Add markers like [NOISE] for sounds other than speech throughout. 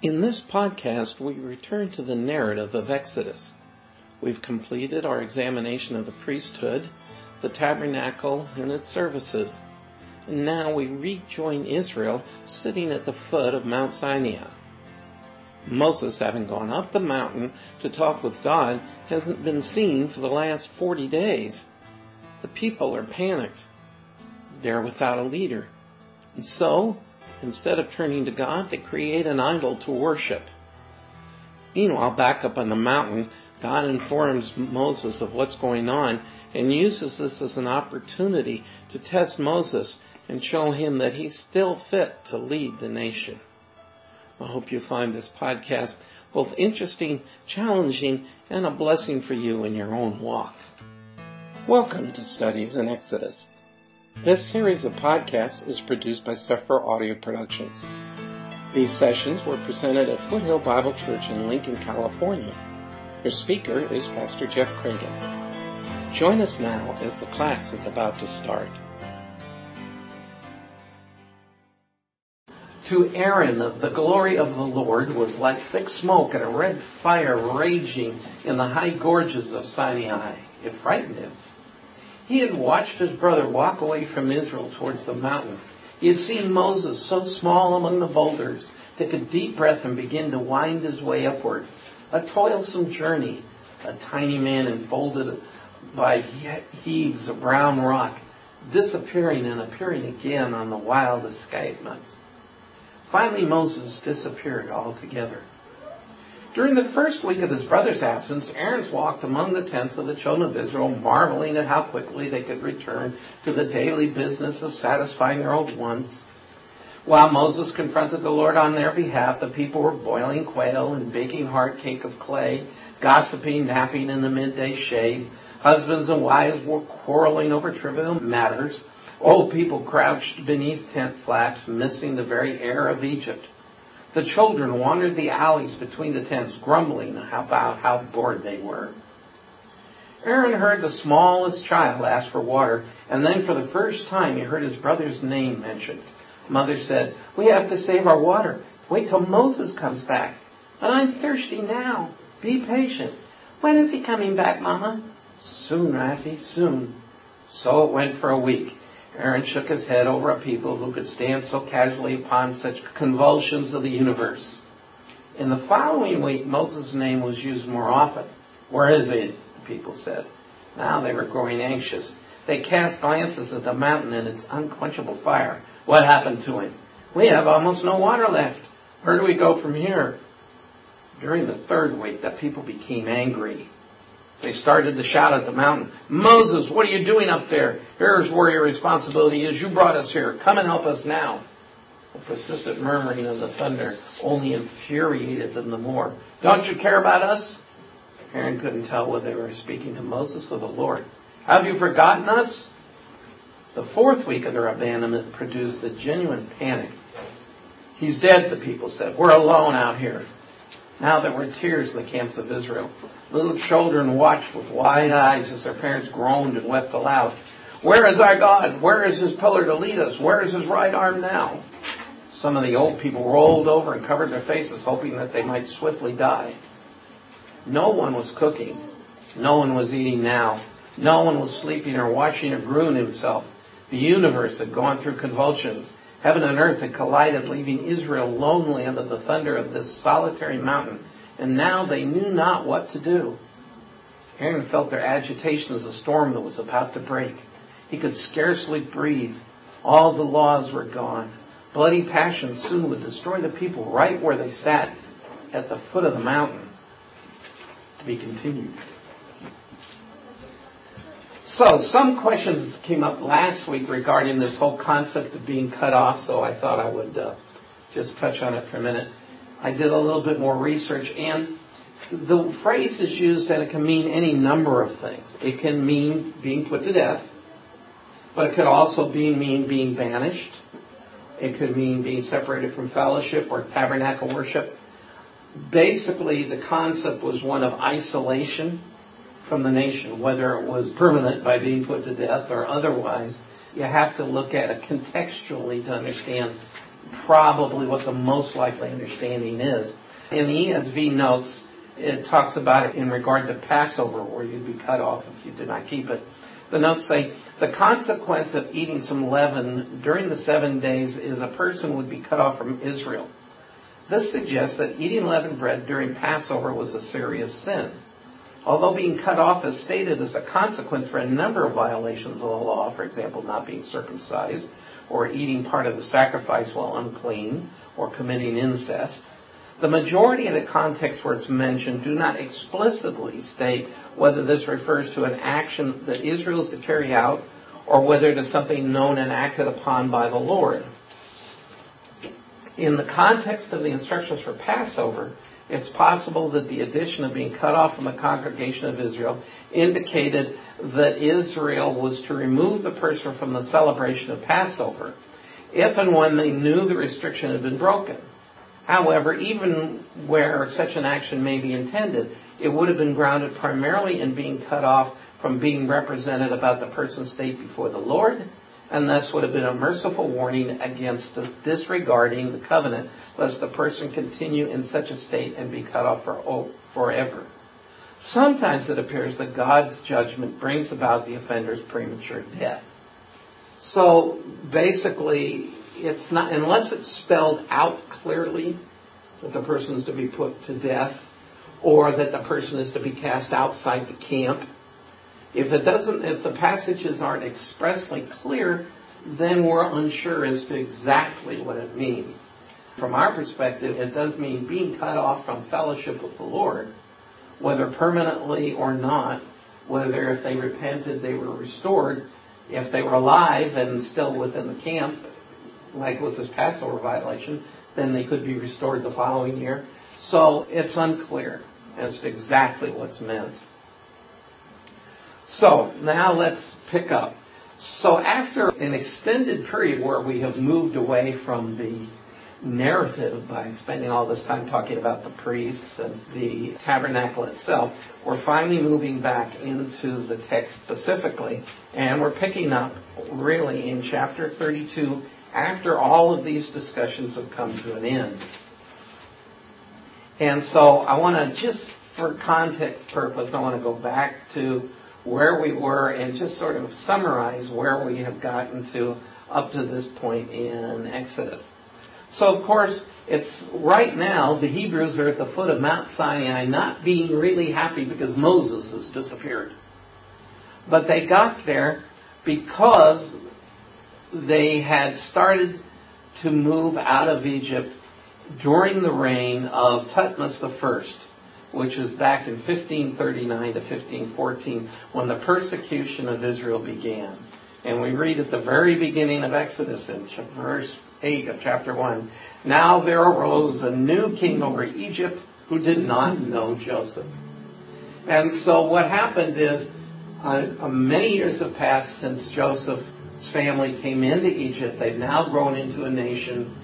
In this podcast, we return to the narrative of Exodus. We've completed our examination of the priesthood, the tabernacle, and its services. And now we rejoin Israel sitting at the foot of Mount Sinai. Moses, having gone up the mountain to talk with God, hasn't been seen for the last 40 days. The people are panicked. They're without a leader. And so, instead of turning to God, they create an idol to worship. Meanwhile, back up on the mountain, God informs Moses of what's going on and uses this as an opportunity to test Moses and show him that he's still fit to lead the nation. I hope you find this podcast both interesting, challenging, and a blessing for you in your own walk. Welcome to Studies in Exodus. This series of podcasts is produced by Sefer Audio Productions. These sessions were presented at Foothill Bible Church in Lincoln, California. Your speaker is Pastor Jeff Cragen. Join us now as the class is about to start. To Aaron, the glory of the Lord was like thick smoke and a red fire raging in the high gorges of Sinai. It frightened him. He had watched his brother walk away from Israel towards the mountain. He had seen Moses, so small among the boulders, take a deep breath and begin to wind his way upward. A toilsome journey, a tiny man enfolded by heaves of brown rock, disappearing and appearing again on the wild escarpment. Finally, Moses disappeared altogether. During the first week of his brother's absence, Aaron walked among the tents of the children of Israel, marveling at how quickly they could return to the daily business of satisfying their old wants. While Moses confronted the Lord on their behalf, the people were boiling quail and baking hard cake of clay, gossiping, napping in the midday shade. Husbands and wives were quarreling over trivial matters. Old people crouched beneath tent flaps, missing the very air of Egypt. The children wandered the alleys between the tents, grumbling about how bored they were. Aaron heard the smallest child ask for water, and then for the first time he heard his brother's name mentioned. Mother said, We have to save our water. Wait till Moses comes back. But I'm thirsty now. Be patient. When is he coming back, Mama? Soon, Rafi, soon. So it went for a week. Aaron shook his head over a people who could stand so casually upon such convulsions of the universe. In the following week, Moses' name was used more often. Where is he? The people said. Now they were growing anxious. They cast glances at the mountain and its unquenchable fire. What happened to him? We have almost no water left. Where do we go from here? During the third week, the people became angry. They started to shout at the mountain, Moses, what are you doing up there? Here's where your responsibility is. You brought us here. Come and help us now. The persistent murmuring of the thunder only infuriated them the more. Don't you care about us? Aaron couldn't tell whether they were speaking to Moses or the Lord. Have you forgotten us? The fourth week of their abandonment produced a genuine panic. He's dead, the people said. We're alone out here. Now there were tears in the camps of Israel. Little children watched with wide eyes as their parents groaned and wept aloud. Where is our God? Where is his pillar to lead us? Where is his right arm now? Some of the old people rolled over and covered their faces, hoping that they might swiftly die. No one was cooking. No one was eating now. No one was sleeping or washing or grooming himself. The universe had gone through convulsions. Heaven and earth had collided, leaving Israel lonely under the thunder of this solitary mountain, and now they knew not what to do. Aaron felt their agitation as a storm that was about to break. He could scarcely breathe. All the laws were gone. Bloody passion soon would destroy the people right where they sat at the foot of the mountain. To be continued. So, some questions came up last week regarding this whole concept of being cut off, so I thought I would uh, just touch on it for a minute. I did a little bit more research, and the phrase is used and it can mean any number of things. It can mean being put to death, but it could also be, mean being banished. It could mean being separated from fellowship or tabernacle worship. Basically, the concept was one of isolation from the nation, whether it was permanent by being put to death or otherwise. You have to look at it contextually to understand probably what the most likely understanding is. In the ESV notes, it talks about it in regard to Passover, where you'd be cut off if you did not keep it. The notes say, the consequence of eating some leaven during the seven days is a person would be cut off from Israel. This suggests that eating leavened bread during Passover was a serious sin. Although being cut off is stated as a consequence for a number of violations of the law, for example, not being circumcised, or eating part of the sacrifice while unclean, or committing incest, the majority of the contexts where it's mentioned do not explicitly state whether this refers to an action that Israel is to carry out or whether it is something known and acted upon by the Lord. In the context of the instructions for Passover, it's possible that the addition of being cut off from the congregation of Israel indicated that Israel was to remove the person from the celebration of Passover if and when they knew the restriction had been broken. However, even where such an action may be intended, it would have been grounded primarily in being cut off from being represented about the person's state before the Lord, and thus would have been a merciful warning against disregarding the covenant, lest the person continue in such a state and be cut off for forever. Sometimes it appears that God's judgment brings about the offender's premature death. So basically, it's not, unless it's spelled out clearly that the person is to be put to death or that the person is to be cast outside the camp. If it doesn't, if the passages aren't expressly clear, then we're unsure as to exactly what it means. From our perspective, it does mean being cut off from fellowship with the Lord, whether permanently or not, whether if they repented, they were restored, if they were alive and still within the camp, like with this Passover violation, then they could be restored the following year. So it's unclear as to exactly what's meant. So now let's pick up. So after an extended period where we have moved away from the narrative by spending all this time talking about the priests and the tabernacle itself, we're finally moving back into the text specifically, and we're picking up really in chapter 32 after all of these discussions have come to an end. And so I want to just for context purpose, I want to go back to where we were and just sort of summarize where we have gotten to up to this point in Exodus. So of course, it's right now the Hebrews are at the foot of Mount Sinai not being really happy because Moses has disappeared. But they got there because they had started to move out of Egypt during the reign of Thutmose I, which was back in 1539 to 1514 when the persecution of Israel began. And we read at the very beginning of Exodus in verse 8 of chapter 1, Now there arose a new king over Egypt who did not know Joseph. And so what happened is, uh, many years have passed since Joseph's family came into Egypt. They've now grown into a nation.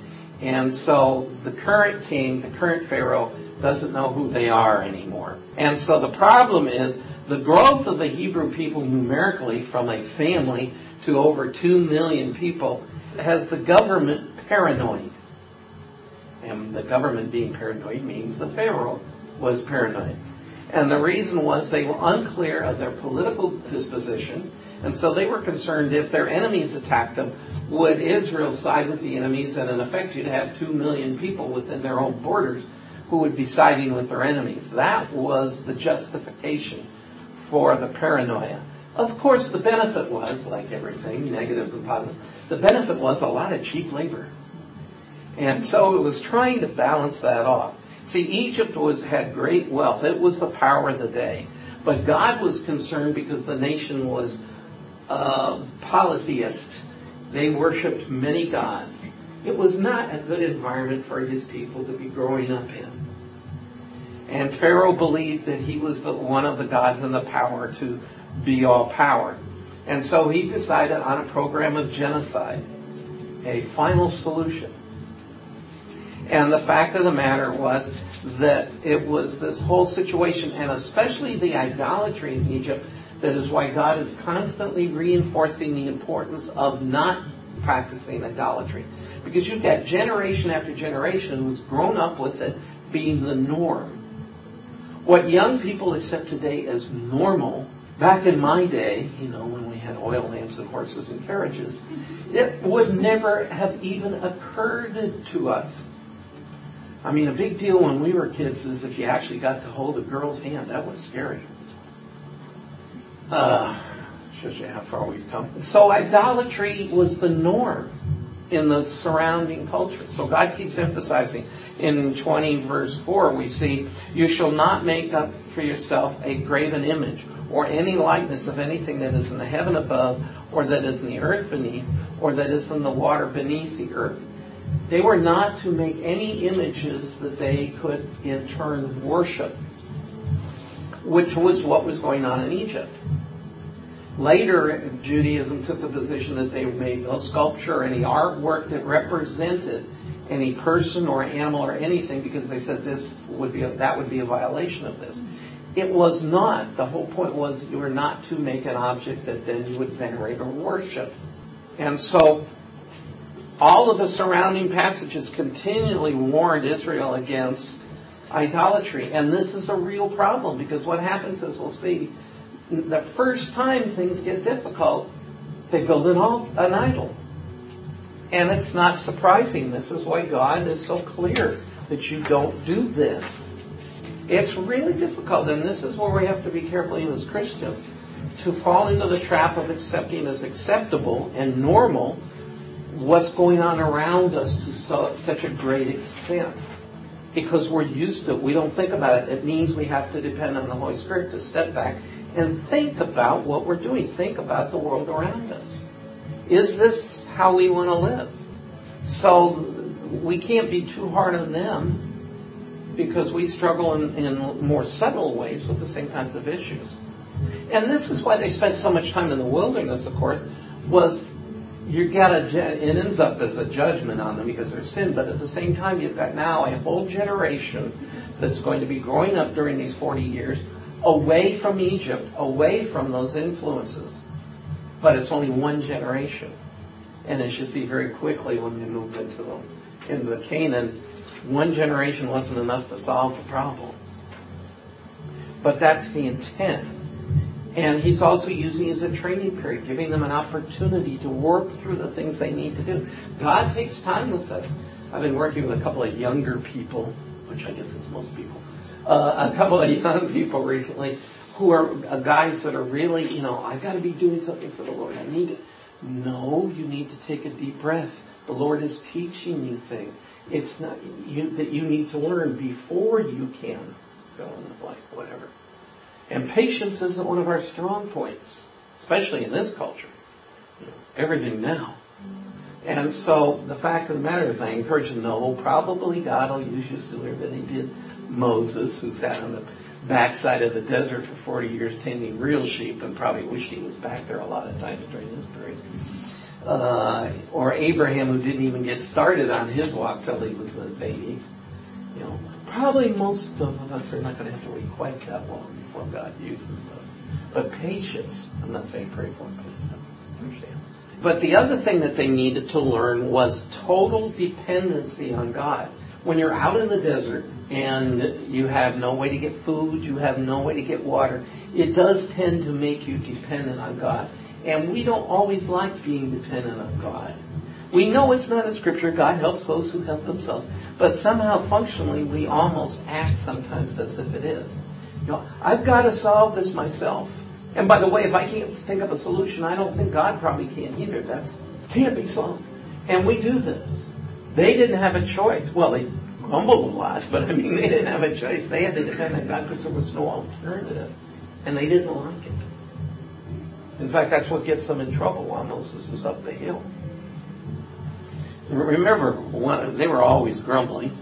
And so the current king, the current Pharaoh, doesn't know who they are anymore. And so the problem is the growth of the Hebrew people numerically from a family to over 2 million people has the government paranoid. And the government being paranoid means the Pharaoh was paranoid. And the reason was they were unclear of their political disposition and so they were concerned if their enemies attacked them, would Israel side with the enemies? And in effect, you'd have two million people within their own borders who would be siding with their enemies. That was the justification for the paranoia. Of course, the benefit was, like everything, negatives and positives, the benefit was a lot of cheap labor. And so it was trying to balance that off. See, Egypt was, had great wealth. It was the power of the day. But God was concerned because the nation was uh, polytheist. They worshipped many gods. It was not a good environment for his people to be growing up in. And Pharaoh believed that he was the, one of the gods and the power to be all power. And so he decided on a program of genocide, a final solution. And the fact of the matter was that it was this whole situation, and especially the idolatry in Egypt, that is why God is constantly reinforcing the importance of not practicing idolatry. Because you've got generation after generation who's grown up with it being the norm. What young people accept today as normal, back in my day, you know, when we had oil lamps and horses and carriages, it would never have even occurred to us. I mean, a big deal when we were kids is if you actually got to hold a girl's hand. That was scary. Uh, shows you how far we've come. So idolatry was the norm in the surrounding culture. So God keeps emphasizing. In 20 verse 4 we see, You shall not make up for yourself a graven image or any likeness of anything that is in the heaven above or that is in the earth beneath or that is in the water beneath the earth. They were not to make any images that they could in turn worship, which was what was going on in Egypt. Later, Judaism took the position that they made no sculpture or any artwork that represented any person or animal or anything because they said this would be a, that would be a violation of this. It was not. The whole point was you were not to make an object that then you would venerate or worship. And so all of the surrounding passages continually warned Israel against idolatry. And this is a real problem because what happens is we'll see the first time things get difficult, they build an, an idol. And it's not surprising. This is why God is so clear that you don't do this. It's really difficult, and this is where we have to be careful, even as Christians, to fall into the trap of accepting as acceptable and normal what's going on around us to so, such a great extent. Because we're used to it. We don't think about it. It means we have to depend on the Holy Spirit to step back and think about what we're doing. Think about the world around us. Is this how we want to live? So we can't be too hard on them because we struggle in, in more subtle ways with the same kinds of issues. And this is why they spent so much time in the wilderness, of course, was you got a, it ends up as a judgment on them because they're sin, but at the same time you've got now a whole generation that's going to be growing up during these 40 years away from Egypt, away from those influences. But it's only one generation. And as you see very quickly when you move into the, into Canaan, one generation wasn't enough to solve the problem. But that's the intent. And he's also using as a training period, giving them an opportunity to work through the things they need to do. God takes time with us. I've been working with a couple of younger people, which I guess is most people, uh, a couple of young people recently who are uh, guys that are really, you know, I've got to be doing something for the Lord. I need it. No, you need to take a deep breath. The Lord is teaching you things. It's not you, that you need to learn before you can fill in the blank, whatever. And patience isn't one of our strong points, especially in this culture. You know, everything now. And so the fact of the matter is, I encourage you to know probably God will use you sooner than He did Moses, who sat on the backside of the desert for 40 years tending real sheep and probably wished he was back there a lot of times during this period. Uh, or Abraham, who didn't even get started on his walk till he was in his 80s. You know, probably most of us are not going to have to wait quite that long before God uses us. But patience, I'm not saying pray for it, please don't understand. But the other thing that they needed to learn was total dependency on God when you're out in the desert and you have no way to get food, you have no way to get water, it does tend to make you dependent on God. And we don't always like being dependent on God. We know it's not in Scripture. God helps those who help themselves. But somehow, functionally, we almost act sometimes as if it is. You know, I've got to solve this myself. And by the way, if I can't think of a solution, I don't think God probably can either. That can't be solved. And we do this. They didn't have a choice. Well, they grumbled a lot, [LAUGHS] but I mean, they didn't have a choice. They had to depend on God because there was no alternative. And they didn't like it. In fact, that's what gets them in trouble while Moses is up the hill. Remember, they were always grumbling.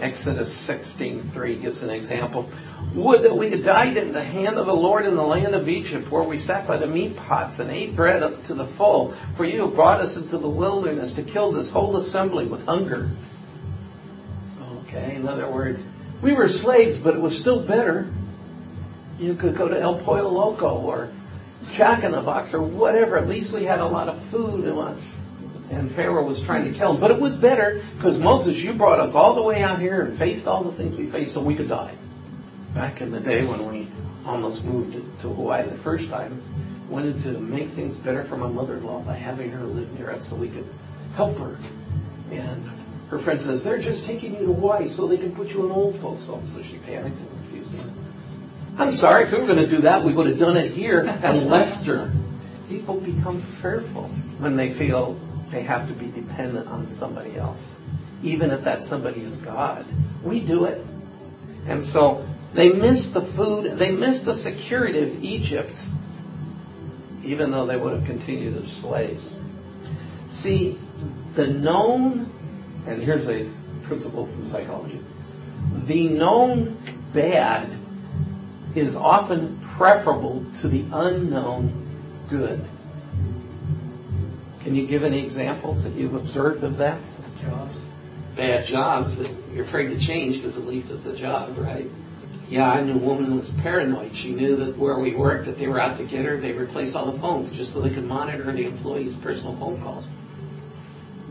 Exodus 16:3 gives an example. Would that we had died in the hand of the Lord in the land of Egypt, where we sat by the meat pots and ate bread up to the full. For you have brought us into the wilderness to kill this whole assembly with hunger. Okay, in other words, we were slaves, but it was still better. You could go to El Pollo Loco or Jack in the Box or whatever. At least we had a lot of food and Pharaoh was trying to kill him. But it was better because Moses, you brought us all the way out here and faced all the things we faced so we could die. Back in the day when we almost moved to Hawaii the first time, wanted to make things better for my mother-in-law by having her live near us so we could help her. And her friend says, they're just taking you to Hawaii so they can put you in old folks home. So she panicked and refused to. I'm sorry, if we were going to do that, we would have done it here and left her. People become fearful when they feel they have to be dependent on somebody else, even if that somebody is God. We do it. And so they missed the food, they missed the security of Egypt, even though they would have continued as slaves. See, the known, and here's a principle from psychology, the known bad is often preferable to the unknown good. Can you give any examples that you've observed of that? Jobs. Bad jobs that you're afraid to change because at least it's a job, right? Yeah, I knew a woman who was paranoid. She knew that where we worked, that they were out to get her, they replaced all the phones just so they could monitor the employees' personal phone calls.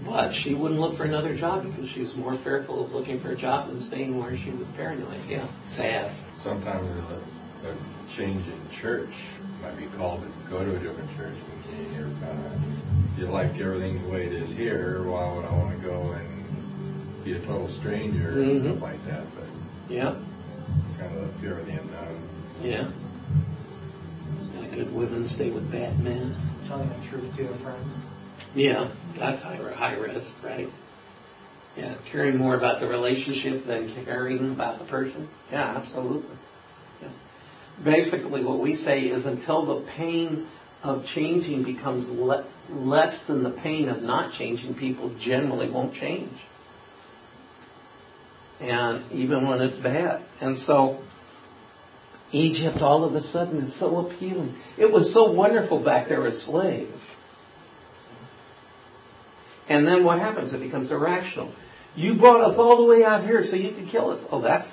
But she wouldn't look for another job because she was more fearful of looking for a job than staying where she was paranoid. Yeah, sad. Sometimes there's a, a change in church. Might be called to go to a different church. And you're kind of, you like everything the way it is here. Why would I want to go and be a total stranger and Mhm. stuff like that? But Yeah, kind of the fear of the unknown. yeah. And good women stay with Batman. Telling the truth to a friend. Yeah, that's high, high risk, right? Yeah, caring more about the relationship than caring about the person. Yeah, absolutely. Yeah. Basically, what we say is until the pain of changing becomes le- less than the pain of not changing, people generally won't change. And even when it's bad. And so, Egypt all of a sudden is so appealing. It was so wonderful back there as slaves. And then what happens? It becomes irrational. You brought us all the way out here so you could kill us. Oh, that's,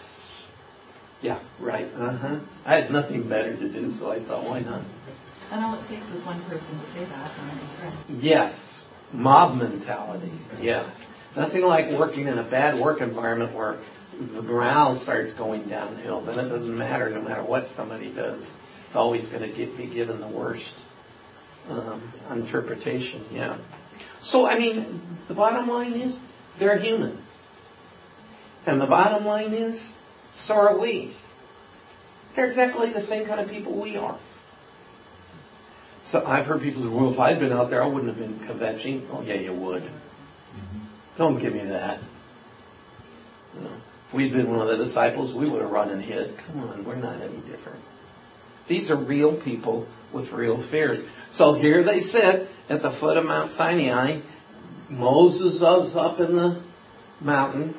yeah, right. Uh huh. I had nothing better to do, so I thought, why not? And all it takes is one person to say that, and it's great. Yes. Mob mentality. Yeah. Nothing like working in a bad work environment where the morale starts going downhill. Then it doesn't matter no matter what somebody does. It's always going to be given the worst um, interpretation. Yeah. So, I mean, the bottom line is they're human. And the bottom line is, so are we. They're exactly the same kind of people we are. So I've heard people say, well, if I'd been out there, I wouldn't have been kvetching. Oh, yeah, you would. Don't give me that. You know, if we'd been one of the disciples, we would have run and hid. Come on, we're not any different. These are real people with real fears. So here they sit at the foot of Mount Sinai. Moses is up in the mountain.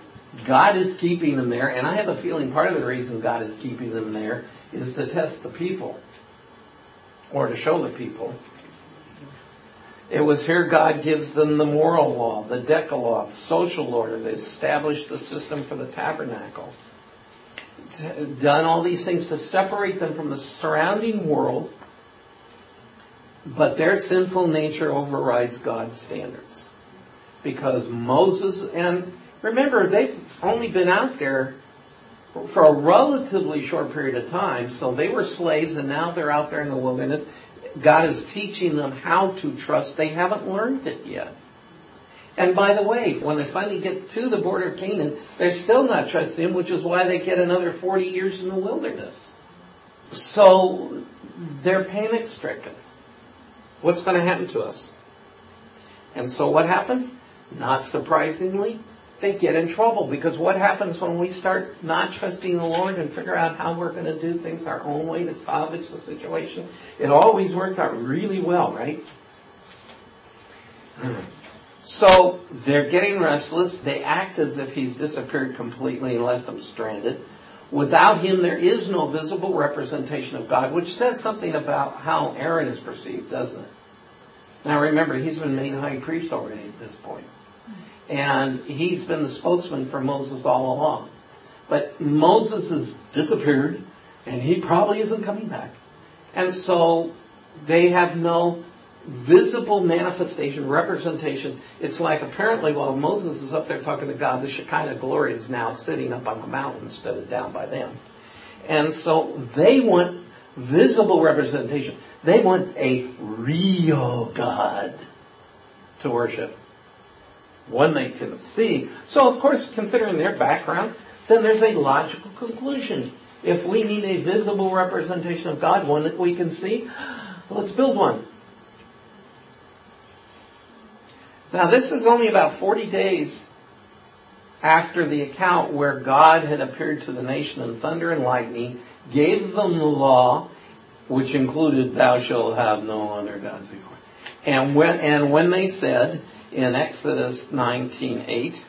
God is keeping them there. And I have a feeling part of the reason God is keeping them there is to test the people or to show the people. It was here God gives them the moral law, the Decalogue, social order. They established the system for the tabernacle. Done all these things to separate them from the surrounding world, but their sinful nature overrides God's standards. Because Moses, and remember, they've only been out there for a relatively short period of time, so they were slaves and now they're out there in the wilderness. God is teaching them how to trust. They haven't learned it yet. And by the way, when they finally get to the border of Canaan, they're still not trusting Him, which is why they get another 40 years in the wilderness. So they're panic stricken. What's going to happen to us? And so what happens? Not surprisingly, they get in trouble because what happens when we start not trusting the Lord and figure out how we're going to do things our own way to salvage the situation? It always works out really well, right? So they're getting restless. They act as if he's disappeared completely and left them stranded. Without him, there is no visible representation of God, which says something about how Aaron is perceived, doesn't it? Now remember, he's been made high priest already at this point. And he's been the spokesman for Moses all along. But Moses has disappeared, and he probably isn't coming back. And so they have no visible manifestation, representation. It's like apparently while Moses is up there talking to God, the Shekinah glory is now sitting up on the mountain instead of down by them. And so they want visible representation. They want a real God to worship. One they can see. So of course, considering their background, then there's a logical conclusion. If we need a visible representation of God, one that we can see, [GASPS] let's build one. Now this is only about 40 days after the account where God had appeared to the nation in thunder and lightning, gave them the law, which included thou shalt have no other gods before. And when, and when they said in Exodus 19:8,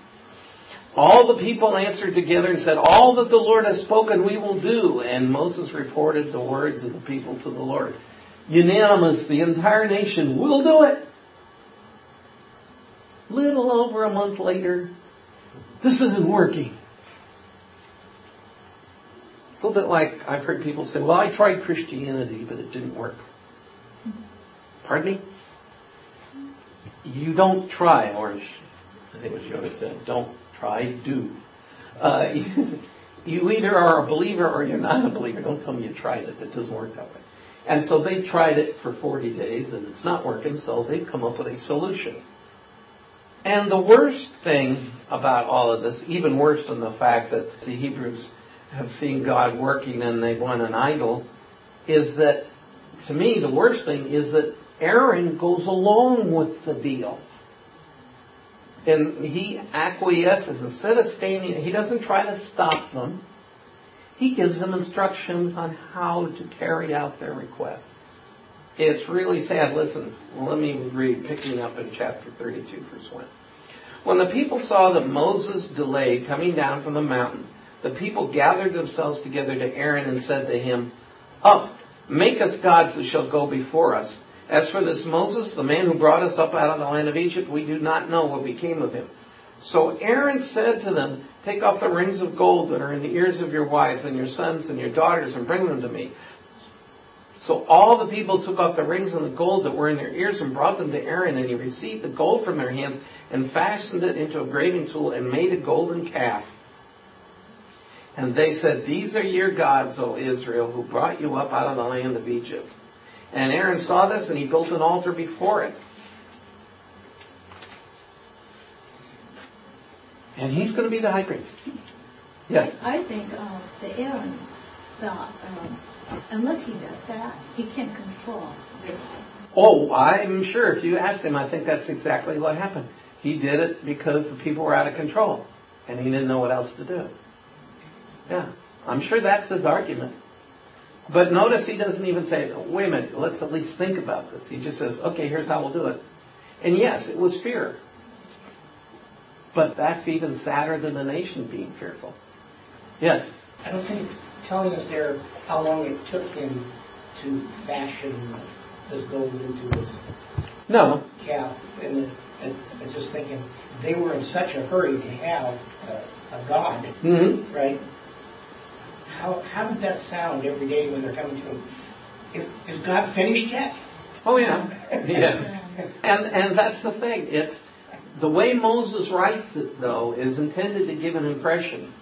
all the people answered together and said, all that the Lord has spoken we will do. And Moses reported the words of the people to the Lord. Unanimous, the entire nation will do it. Little over a month later, this isn't working. It's a little bit like I've heard people say, well, I tried Christianity, but it didn't work. Pardon me? You don't try, or I think what Yoda said, don't try, do. Uh, [LAUGHS] you either are a believer or you're not a believer. Don't tell me you tried it. It doesn't work that way. And so they tried it for 40 days and it's not working, so they've come up with a solution. And the worst thing about all of this, even worse than the fact that the Hebrews have seen God working and they want an idol, is that, to me, the worst thing is that Aaron goes along with the deal. And he acquiesces. Instead of standing, he doesn't try to stop them. He gives them instructions on how to carry out their requests. It's really sad. Listen, let me read, picking up in chapter 32, verse 1. When the people saw that Moses delayed coming down from the mountain, the people gathered themselves together to Aaron and said to him, Up, make us gods that shall go before us. As for this Moses, the man who brought us up out of the land of Egypt, we do not know what became of him. So Aaron said to them, Take off the rings of gold that are in the ears of your wives and your sons and your daughters and bring them to me. So all the people took off the rings and the gold that were in their ears and brought them to Aaron, and he received the gold from their hands and fashioned it into a graving tool and made a golden calf. And they said, These are your gods, O Israel, who brought you up out of the land of Egypt. And Aaron saw this and he built an altar before it. And he's going to be the high priest. Yes? I think uh, the Aaron thought, um, unless he does that, he can't control this. Oh, I'm sure if you asked him, I think that's exactly what happened. He did it because the people were out of control and he didn't know what else to do. Yeah, I'm sure that's his argument. But notice he doesn't even say, wait a minute, let's at least think about this. He just says, okay, here's how we'll do it. And yes, it was fear. But that's even sadder than the nation being fearful. Yes? I don't think it's telling us there how long it took him to fashion this gold into this No. calf. And it, I'm just thinking, they were in such a hurry to have a, a god, Mm-hmm. right? How, how did that sound every day when they're coming to him? Is, is God finished yet? Oh yeah. [LAUGHS] Yeah. And, and that's the thing. It's, the way Moses writes it though is intended to give an impression.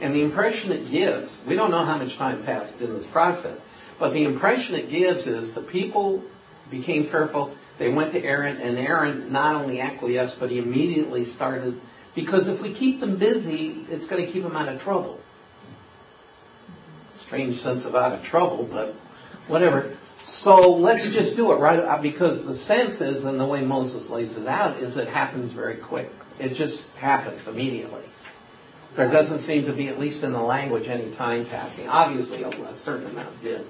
And the impression it gives, we don't know how much time passed in this process, but the impression it gives is the people became fearful. They went to Aaron, and Aaron not only acquiesced, but he immediately started. Because if we keep them busy, it's going to keep them out of trouble. Strange sense of out of trouble, but whatever. So let's just do it right because the sense is, and the way Moses lays it out, is it happens very quick. It just happens immediately. There doesn't seem to be, at least in the language, any time passing. Obviously, a certain amount did,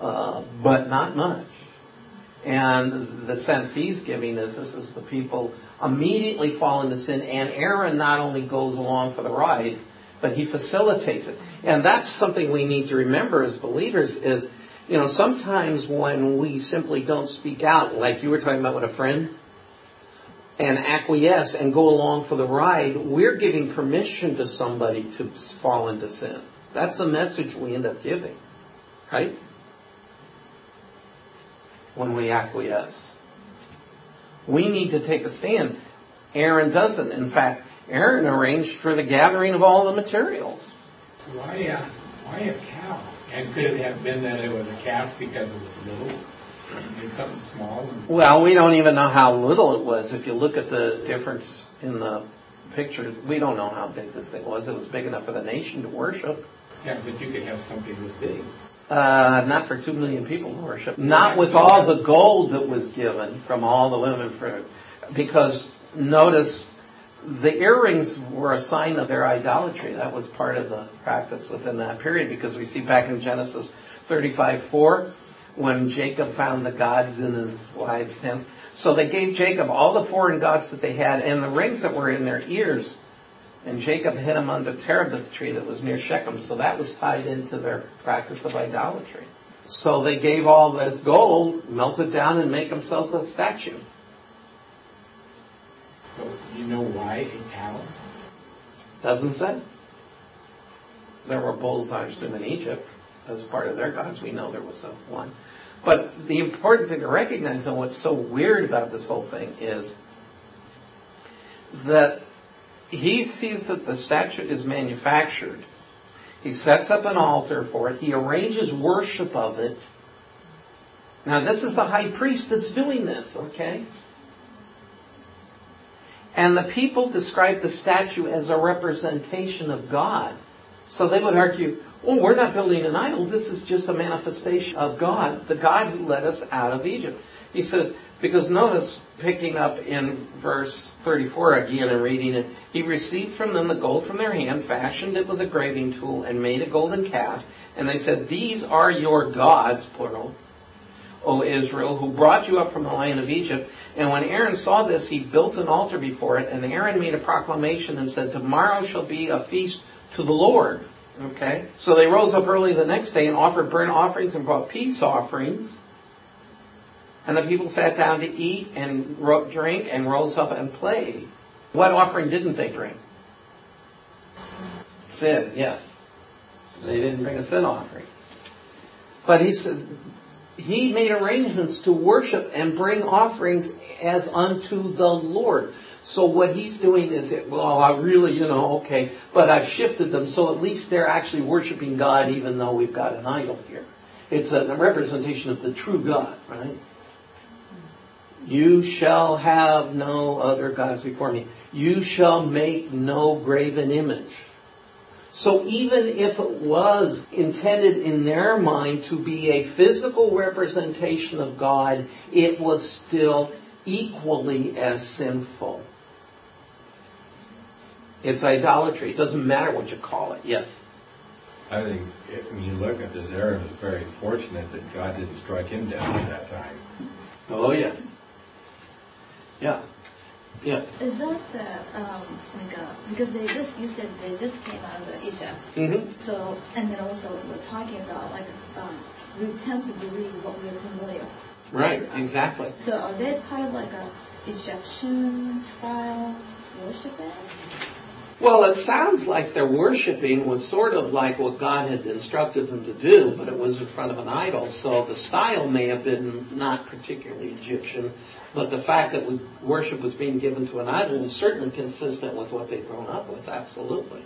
uh, but not much. And the sense he's giving is this is the people immediately fall into sin, and Aaron not only goes along for the ride, but he facilitates it. And that's something we need to remember as believers is, you know, sometimes when we simply don't speak out, like you were talking about with a friend, and acquiesce and go along for the ride, we're giving permission to somebody to fall into sin. That's the message we end up giving, right? When we acquiesce. We need to take a stand. Aaron doesn't. In fact, Aaron arranged for the gathering of all the materials. Why, uh, why a cow? And could it have been that it was a calf because it was little? It's something small? Well, we don't even know how little it was. If you look at the difference in the pictures, we don't know how big this thing was. It was big enough for the nation to worship. yeah, but you could have something this big. Uh, not for two million people to worship. Not with all the gold that was given from all the women for, because notice the earrings were a sign of their idolatry. That was part of the practice within that period because we see back in Genesis 35, 4, when Jacob found the gods in his wives' tents. So they gave Jacob all the foreign gods that they had and the rings that were in their ears. And Jacob hid them under the terebinth tree that was near Shechem. So that was tied into their practice of idolatry. So they gave all this gold, melted down, and make themselves a statue. So you know why a cow? Doesn't say. There were bulls, I assume, in Egypt as part of their gods. We know there was one. But the important thing to recognize, and what's so weird about this whole thing, is that he sees that the statue is manufactured. He sets up an altar for it. He arranges worship of it. Now, this is the high priest that's doing this, okay? And the people describe the statue as a representation of God. So they would argue, well, we're not building an idol. This is just a manifestation of God, the God who led us out of Egypt. He says, because notice, picking up in verse 34 again and reading it, he received from them the gold from their hand, fashioned it with a graving tool, and made a golden calf. And they said, These are your gods, plural, O Israel, who brought you up from the land of Egypt. And when Aaron saw this, he built an altar before it, and Aaron made a proclamation and said, Tomorrow shall be a feast to the Lord. Okay? So they rose up early the next day and offered burnt offerings and brought peace offerings. And the people sat down to eat and drink and rose up and played. What offering didn't they bring? Sin, yes. They didn't bring a sin offering. But he said, he made arrangements to worship and bring offerings as unto the Lord. So what he's doing is, well, I really, you know, okay, but I've shifted them so at least they're actually worshiping God even though we've got an idol here. It's a representation of the true God, right? You shall have no other gods before me. You shall make no graven image. So even if it was intended in their mind to be a physical representation of God, it was still equally as sinful. It's idolatry. It doesn't matter what you call it. Yes. I think if, when you look at this, Aaron was very fortunate that God didn't strike him down at that time. Oh yeah. Yeah. Yes. Is that the, um, like, uh, because they just, you said they just came out of Egypt. Mm-hmm. So, and then also we're talking about, like, um, we tend to believe what we're familiar. With. Right. Exactly. So are they part of like a Egyptian style worshiping? Well, it sounds like their worshiping was sort of like what God had instructed them to do, but it was in front of an idol. So the style may have been not particularly Egyptian, but the fact that was worship was being given to an idol was certainly consistent with what they'd grown up with. Absolutely.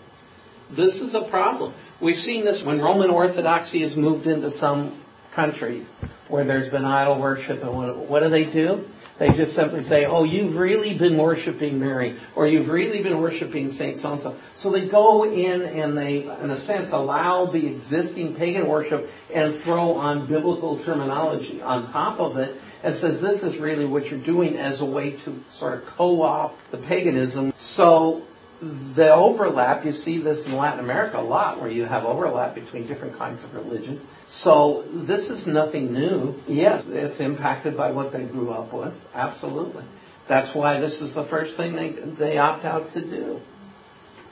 This is a problem. We've seen this when Roman Orthodoxy has moved into some countries where there's been idol worship, and what, what do they do? They just simply say, oh, you've really been worshiping Mary, or you've really been worshiping Saint so-and-so. So they go in and they, in a sense, allow the existing pagan worship and throw on biblical terminology on top of it and says this is really what you're doing as a way to sort of co-opt the paganism. So the overlap, you see this in Latin America a lot, where you have overlap between different kinds of religions. So this is nothing new. Yes, it's impacted by what they grew up with. Absolutely. That's why this is the first thing they, they opt out to do.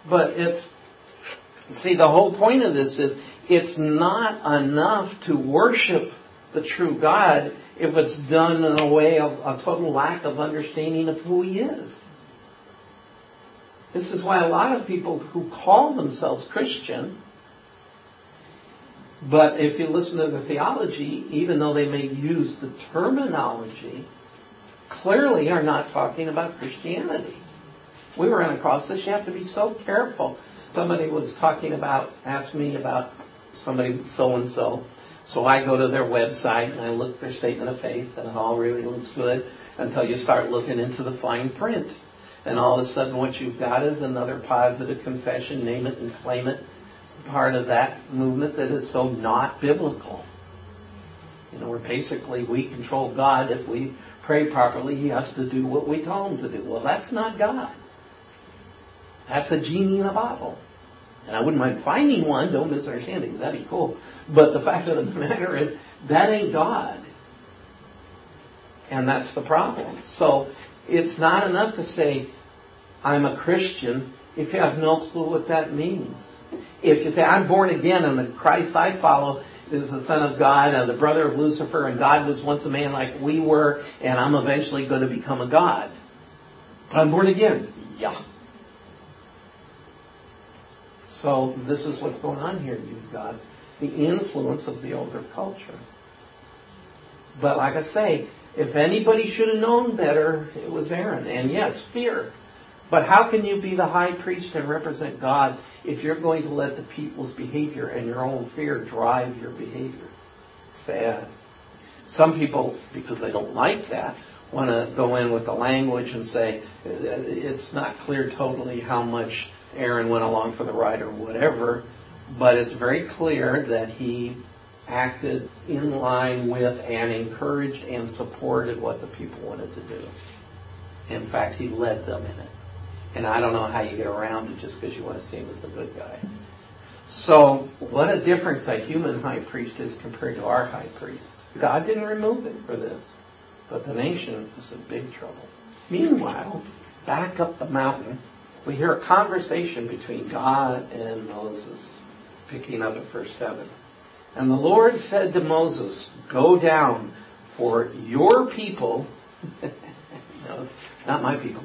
But it's, see, the whole point of this is it's not enough to worship the true God if it's done in a way of a total lack of understanding of who He is. This is why a lot of people who call themselves Christian, but if you listen to the theology, even though they may use the terminology, clearly are not talking about Christianity. We ran across this. You have to be so careful. Somebody was talking about, asked me about somebody so and so. So I go to their website and I look their statement of faith and it all really looks good until you start looking into the fine print. And all of a sudden what you've got is another positive confession, name it and claim it, part of that movement that is so not biblical. You know, where basically we control God. If we pray properly, He has to do what we tell Him to do. Well, that's not God. That's a genie in a bottle. And I wouldn't mind finding one, don't misunderstand it, that'd be cool. But the fact of the matter is, that ain't God. And that's the problem. So, it's not enough to say, I'm a Christian, if you have no clue what that means. If you say, I'm born again and the Christ I follow is the Son of God and the brother of Lucifer and God was once a man like we were and I'm eventually going to become a God. But I'm born again. Yeah. So this is what's going on here. You've got the influence of the older culture. But like I say, if anybody should have known better, it was Aaron. And yes, fear. But how can you be the high priest and represent God if you're going to let the people's behavior and your own fear drive your behavior? Sad. Some people, because they don't like that, want to go in with the language and say uh, it's not clear totally how much Aaron went along for the ride or whatever, but it's very clear that he acted in line with and encouraged and supported what the people wanted to do. In fact, he led them in it. And I don't know how you get around it just because you want to see him as the good guy. So, what a difference a human high priest is compared to our high priest. God didn't remove it for this, but the nation was in big trouble. Meanwhile, back up the mountain, we hear a conversation between God and Moses, picking up at verse 7. And the Lord said to Moses, Go down, for your people, [LAUGHS] no, not my people,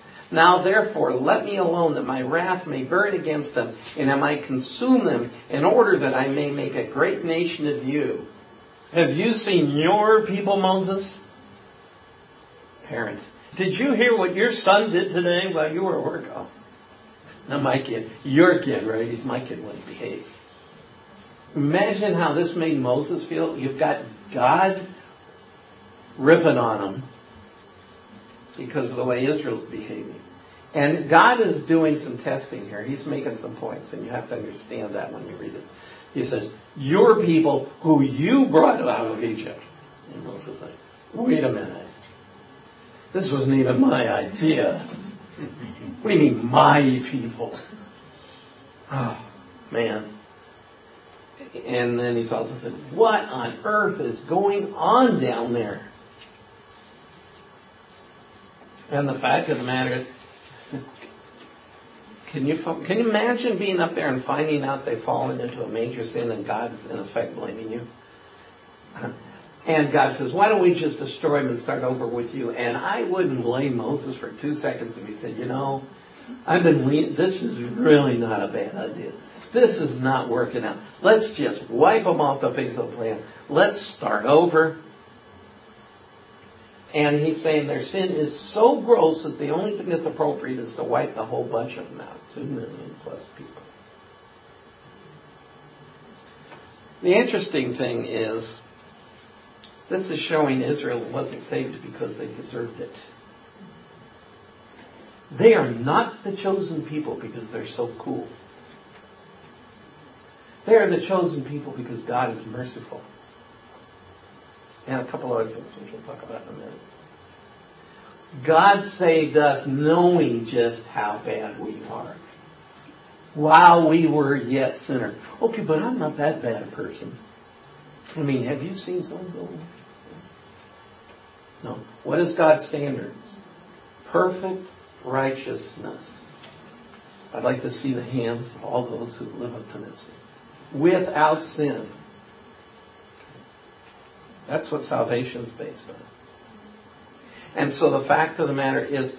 Now therefore, let me alone, that my wrath may burn against them, and I might consume them, in order that I may make a great nation of you. Have you seen your people, Moses? Parents, did you hear what your son did today while you were at work? Oh, my kid. Your kid, right? He's my kid when he behaves. Imagine how this made Moses feel. You've got God ripping on him because of the way Israel's behaving. And God is doing some testing here. He's making some points, and you have to understand that when you read it. He says, Your people who you brought out of Egypt. And Moses like, Wait a minute. This wasn't even my idea. You mean, my people? Oh, man. And then he's also said, What on earth is going on down there? And the fact of the matter is, can you can you imagine being up there and finding out they've fallen into a major sin and God's in effect blaming you? And God says, "Why don't we just destroy him and start over with you?" And I wouldn't blame Moses for two seconds if he said, "You know, I've been le- this is really not a bad idea. This is not working out. Let's just wipe them off the face of the land. Let's start over." And he's saying their sin is so gross that the only thing that's appropriate is to wipe the whole bunch of them out. Two million plus people. The interesting thing is, this is showing Israel wasn't saved because they deserved it. They are not the chosen people because they're so cool. They are the chosen people because God is merciful. And a couple other things which we'll talk about in a minute. God saved us knowing just how bad we are. While we were yet sinners. Okay, but I'm not that bad a person. I mean, have you seen so-and-so? No. What is God's standard? Perfect righteousness. I'd like to see the hands of all those who live up to this. Without sin. That's what salvation is based on. And so the fact of the matter is,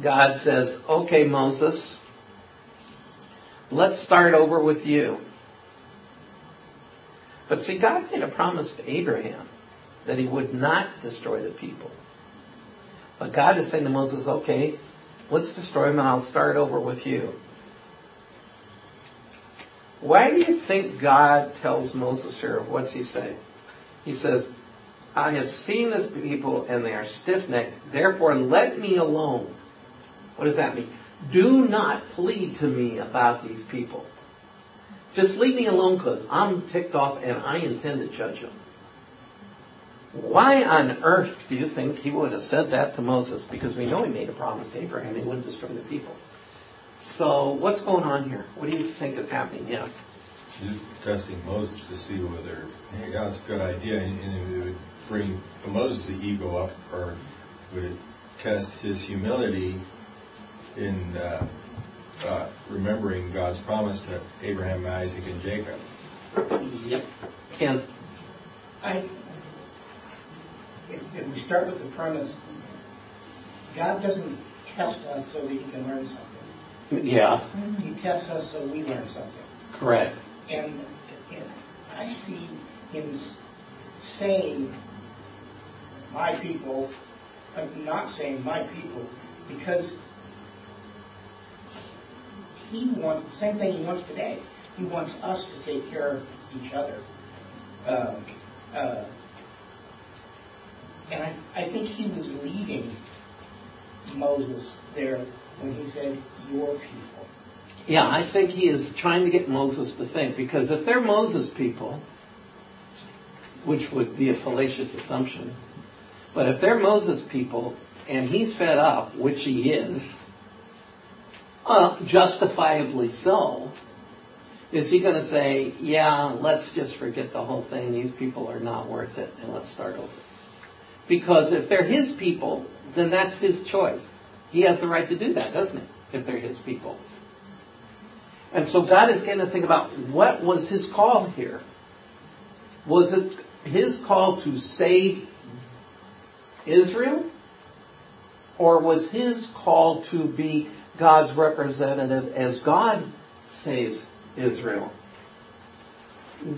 God says, okay, Moses, let's start over with you. But see, God made a promise to Abraham that he would not destroy the people. But God is saying to Moses, okay, let's destroy them and I'll start over with you. Why do you think God tells Moses here, what's he say? He says, I have seen this people and they are stiff-necked, therefore let me alone. What does that mean? Do not plead to me about these people. Just leave me alone because I'm ticked off and I intend to judge them. Why on earth do you think he would have said that to Moses? Because we know he made a promise to Abraham he wouldn't destroy the people. So what's going on here? What do you think is happening? Yes. He's testing Moses to see whether hey, God's a good idea, and it would bring Moses' ego up, or would it test his humility in uh, uh, remembering God's promise to Abraham, Isaac, and Jacob? Yep. Ken. I, if, if we start with the premise, God doesn't test us so that he can learn something. Yeah. He tests us so we learn something. Correct. And, and I see him saying, my people, I'm not saying my people, because he wants, the same thing he wants today. He wants us to take care of each other. Uh, uh, and I, I think he was leading Moses there when he said, your people. Yeah, I think he is trying to get Moses to think because if they're Moses people, which would be a fallacious assumption, but if they're Moses people and he's fed up, which he is, uh, justifiably so, is he going to say, yeah, let's just forget the whole thing, these people are not worth it, and let's start over? Because if they're his people, then that's his choice. He has the right to do that, doesn't he? If they're his people. And so God is getting to think about what was his call here? Was it his call to save Israel? Or was his call to be God's representative as God saves Israel?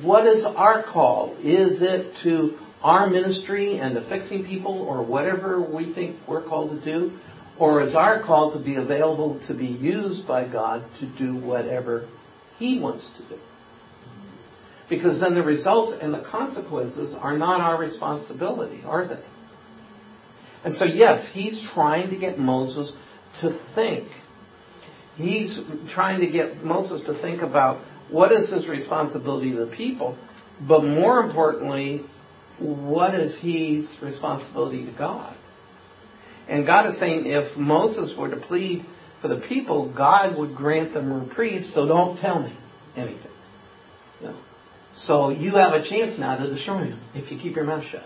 What is our call? Is it to our ministry and to fixing people or whatever we think we're called to do? Or is our call to be available to be used by God to do whatever He wants to do? Because then the results and the consequences are not our responsibility, are they? And so, yes, He's trying to get Moses to think. He's trying to get Moses to think about what is his responsibility to the people, but more importantly, what is his responsibility to God? And God is saying if Moses were to plead for the people, God would grant them reprieve, so don't tell me anything. So you have a chance now to destroy them if you keep your mouth shut.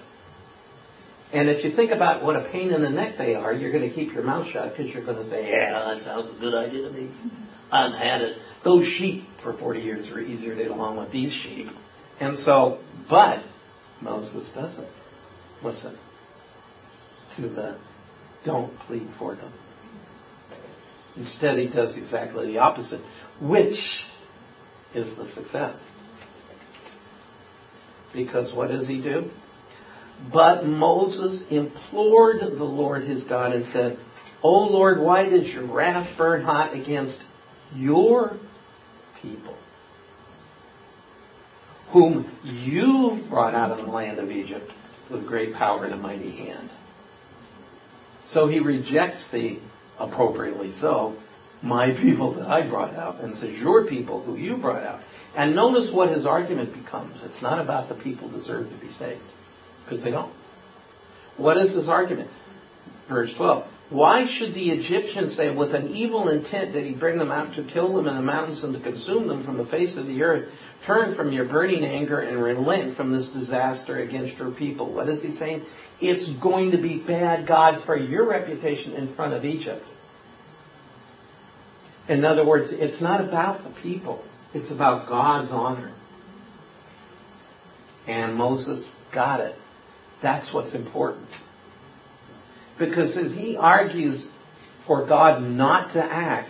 And if you think about what a pain in the neck they are, you're going to keep your mouth shut because you're going to say, yeah, that sounds a good idea to me. I've had it. Those sheep for 40 years were easier to get along with these sheep. And so, but Moses doesn't listen to the don't plead for them. Instead, he does exactly the opposite, which is the success. Because what does he do? But Moses implored the Lord his God and said, O Lord, why does your wrath burn hot against your people, whom you brought out of the land of Egypt with great power and a mighty hand? So he rejects the, appropriately so, my people that I brought out, and says, your people who you brought out. And notice what his argument becomes. It's not about the people deserve to be saved, because they don't. What is his argument? Verse 12. Why should the Egyptians say, with an evil intent did he bring them out to kill them in the mountains and to consume them from the face of the earth? Turn from your burning anger and relent from this disaster against your people. What is he saying? It's going to be bad, God, for your reputation in front of Egypt. In other words, it's not about the people. It's about God's honor. And Moses got it. That's what's important. Because as he argues for God not to act,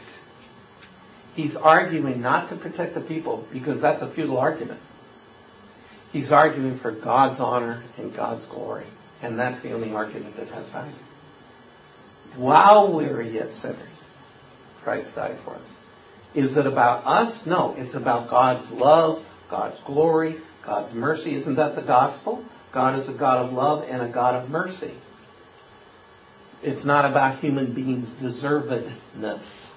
he's arguing not to protect the people because that's a futile argument. He's arguing for God's honor and God's glory. And that's the only argument that has value. While we are yet sinners, Christ died for us. Is it about us? No, it's about God's love, God's glory, God's mercy. Isn't that the gospel? God is a God of love and a God of mercy. It's not about human beings' deservedness.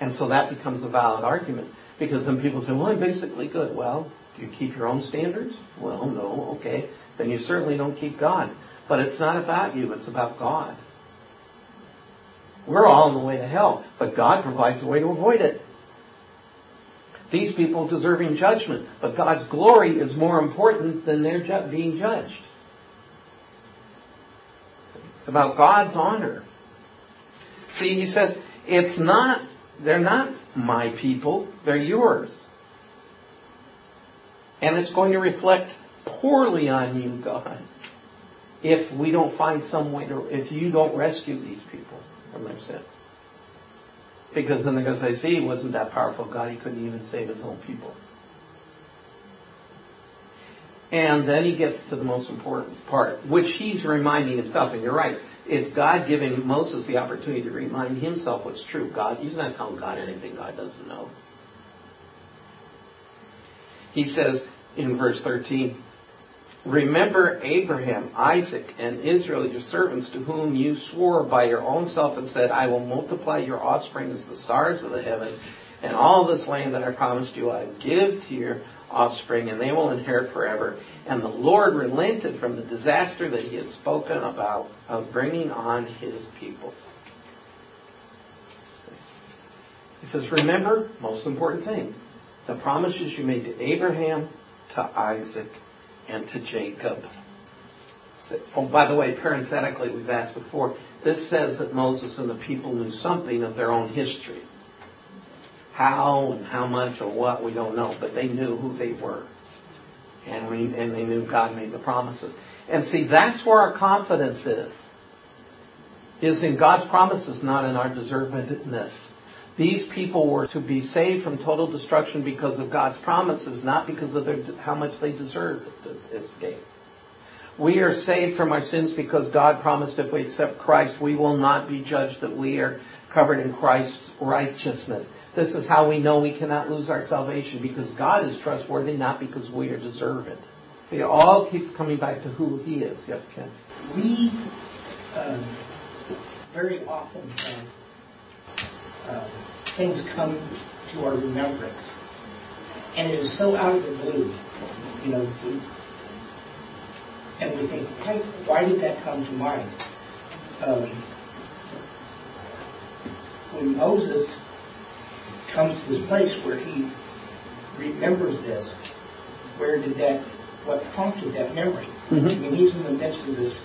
And so that becomes a valid argument. Because then people say, well, I'm basically good. Well, do you keep your own standards? Well, no, okay. Then you certainly don't keep God's. But it's not about you, it's about God. We're all on the way to hell, but God provides a way to avoid it. These people deserving judgment, but God's glory is more important than their ju- being judged. About God's honor. See, he says, it's not, they're not my people, they're yours. And it's going to reflect poorly on you, God, if we don't find some way to, if you don't rescue these people from their sin. Because then they're going to say, see, he wasn't that powerful God, he couldn't even save his own people. And then he gets to the most important part, which he's reminding himself, and you're right, it's God giving Moses the opportunity to remind himself what's true. God, he's not telling God anything God doesn't know. He says in verse 13, Remember Abraham, Isaac, and Israel, your servants, to whom you swore by your own self and said, I will multiply your offspring as the stars of the heaven, and all this land that I promised you I give to your offspring, and they will inherit forever. And the Lord relented from the disaster that he had spoken about of bringing on his people. He says, remember, most important thing, the promises you made to Abraham, to Isaac, and to Jacob. Oh, by the way, parenthetically, we've asked before, this says that Moses and the people knew something of their own history. How and how much or what, we don't know, but they knew who they were. And, we, and they knew God made the promises. And see, that's where our confidence is. Is in God's promises, not in our deservedness. These people were to be saved from total destruction because of God's promises, not because of their, how much they deserved to escape. We are saved from our sins because God promised if we accept Christ, we will not be judged, that we are covered in Christ's righteousness. This is how we know we cannot lose our salvation because God is trustworthy, not because we are deserving. See, it all keeps coming back to who He is. Yes, Ken? We uh, very often have uh, things come to our remembrance. And it is so out of the blue, you know, and we think, why, why did that come to mind? Um, when Moses comes to this place where he remembers this, where did that, what prompted that memory? Mhm. I mean, he's in the midst of this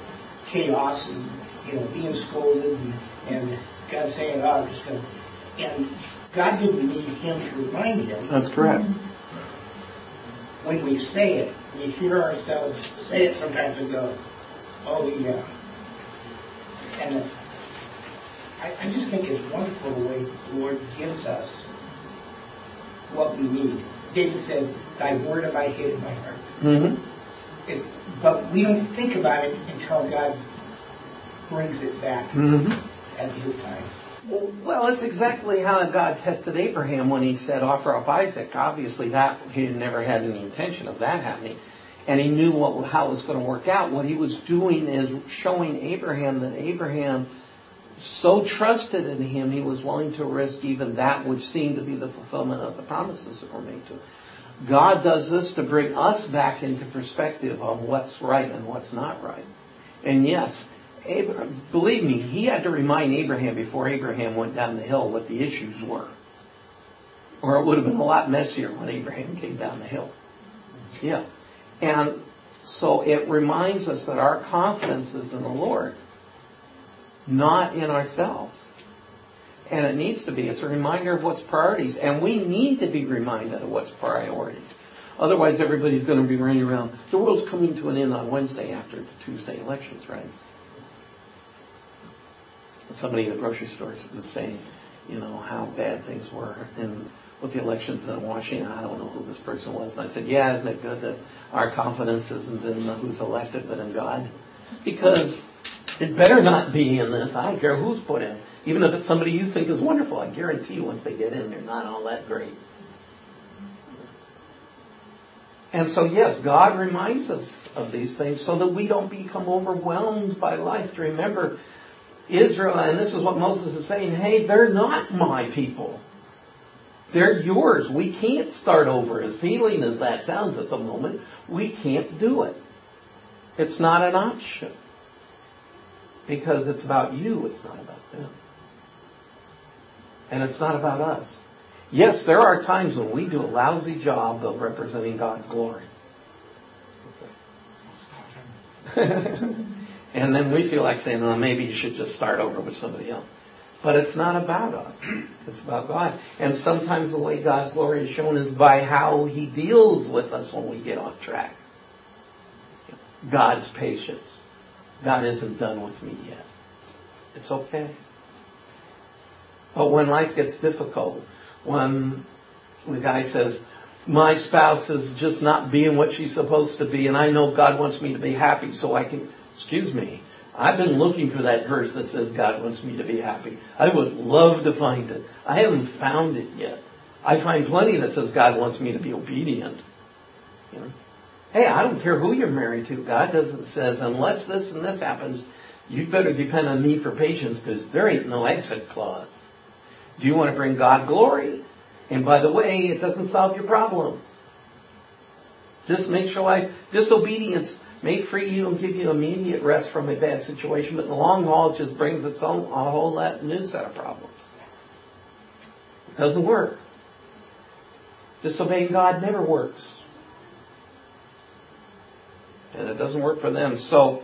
chaos and, you know, being scolded and, and God saying, oh, I'm just going to, and God didn't need him to remind him. That's correct. When we say it, we hear ourselves say it sometimes and go, oh, yeah. And I, I just think it's wonderful the way the Lord gives us what we need. David said, thy word have I hid in my heart. Mm-hmm. It, but we don't think about it until God brings it back Mm-hmm. at his time. Well, it's exactly how God tested Abraham when he said, offer up Isaac. Obviously, that he never had any intention of that happening. And he knew what, how it was going to work out. What he was doing is showing Abraham that Abraham so trusted in him, he was willing to risk even that which seemed to be the fulfillment of the promises that were made to him. God does this to bring us back into perspective of what's right and what's not right. And yes, Abraham, believe me, he had to remind Abraham before Abraham went down the hill what the issues were. Or it would have been a lot messier when Abraham came down the hill. Yeah. And so it reminds us that our confidence is in the Lord, not in ourselves. And it needs to be. It's a reminder of what's priorities. And we need to be reminded of what's priorities. Otherwise, everybody's going to be running around. The world's coming to an end on Wednesday after the Tuesday elections, right? Somebody in the grocery store was saying, you know, how bad things were and with the elections in Washington. I don't know who this person was. And I said, yeah, isn't it good that our confidence isn't in who's elected, but in God? Because it better not be in this. I don't care who's put in. Even if it's somebody you think is wonderful, I guarantee you once they get in, they're not all that great. And so, yes, God reminds us of these things so that we don't become overwhelmed by life. To remember, Israel, and this is what Moses is saying, hey, they're not my people. They're yours. We can't start over. As feeling as that sounds at the moment, we can't do it. It's not an option. Because it's about you, it's not about them. And it's not about us. Yes, there are times when we do a lousy job of representing God's glory. [LAUGHS] and then we feel like saying, well, maybe you should just start over with somebody else. But it's not about us. It's about God. And sometimes the way God's glory is shown is by how He deals with us when we get off track. God's patience. God isn't done with me yet. It's okay. But when life gets difficult, when the guy says, my spouse is just not being what she's supposed to be, and I know God wants me to be happy, so I can, excuse me, I've been looking for that verse that says God wants me to be happy. I would love to find it. I haven't found it yet. I find plenty that says God wants me to be obedient. You know? Hey, I don't care who you're married to. God doesn't says unless this and this happens, you better depend on me for patience because there ain't no exit clause. Do you want to bring God glory? And by the way, it doesn't solve your problems. Just make sure life, disobedience may free you and give you immediate rest from a bad situation, but in the long haul, it just brings its own, a whole lot new set of problems. It doesn't work. Disobeying God never works. And it doesn't work for them. So,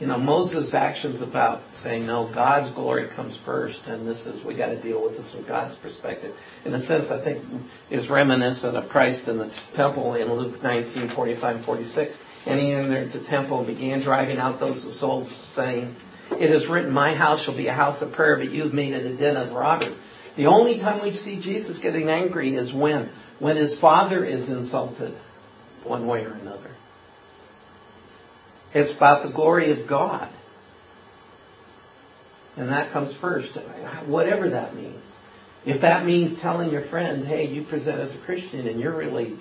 you know, Moses' actions about saying, no, God's glory comes first, and this is, we got to deal with this from God's perspective. In a sense, I think is reminiscent of Christ in the temple in Luke 19, 45, 46. And he entered the temple and began driving out those souls, saying, It is written, my house shall be a house of prayer, but you've made it a den of robbers. The only time we see Jesus getting angry is when? When his father is insulted, one way or another. It's about the glory of God. And that comes first, whatever that means. If that means telling your friend, hey, you present as a Christian and you're really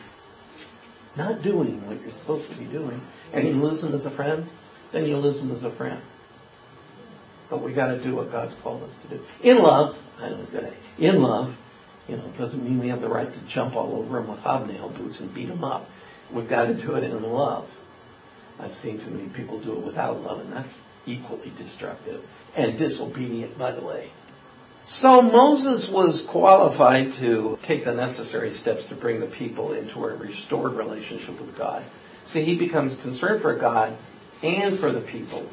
not doing what you're supposed to be doing, and you lose them as a friend, then you lose them as a friend. But we got to do what God's called us to do. In love, I know. In love, you know, it doesn't mean we have the right to jump all over them with hobnail boots and beat them up. We've got to do it in love. I've seen too many people do it without love, and that's equally destructive and disobedient, by the way. So Moses was qualified to take the necessary steps to bring the people into a restored relationship with God. See, he becomes concerned for God and for the people,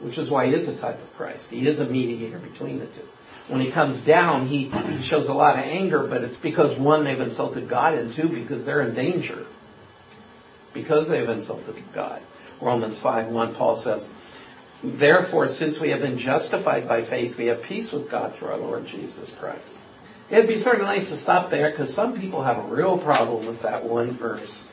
which is why he is a type of Christ. He is a mediator between the two. When he comes down, he, he shows a lot of anger, but it's because one, they've insulted God, and two, because they're in danger. Because they've insulted God. Romans 5 1, Paul says, Therefore, since we have been justified by faith, we have peace with God through our Lord Jesus Christ. It'd be sort of nice to stop there because some people have a real problem with that one verse.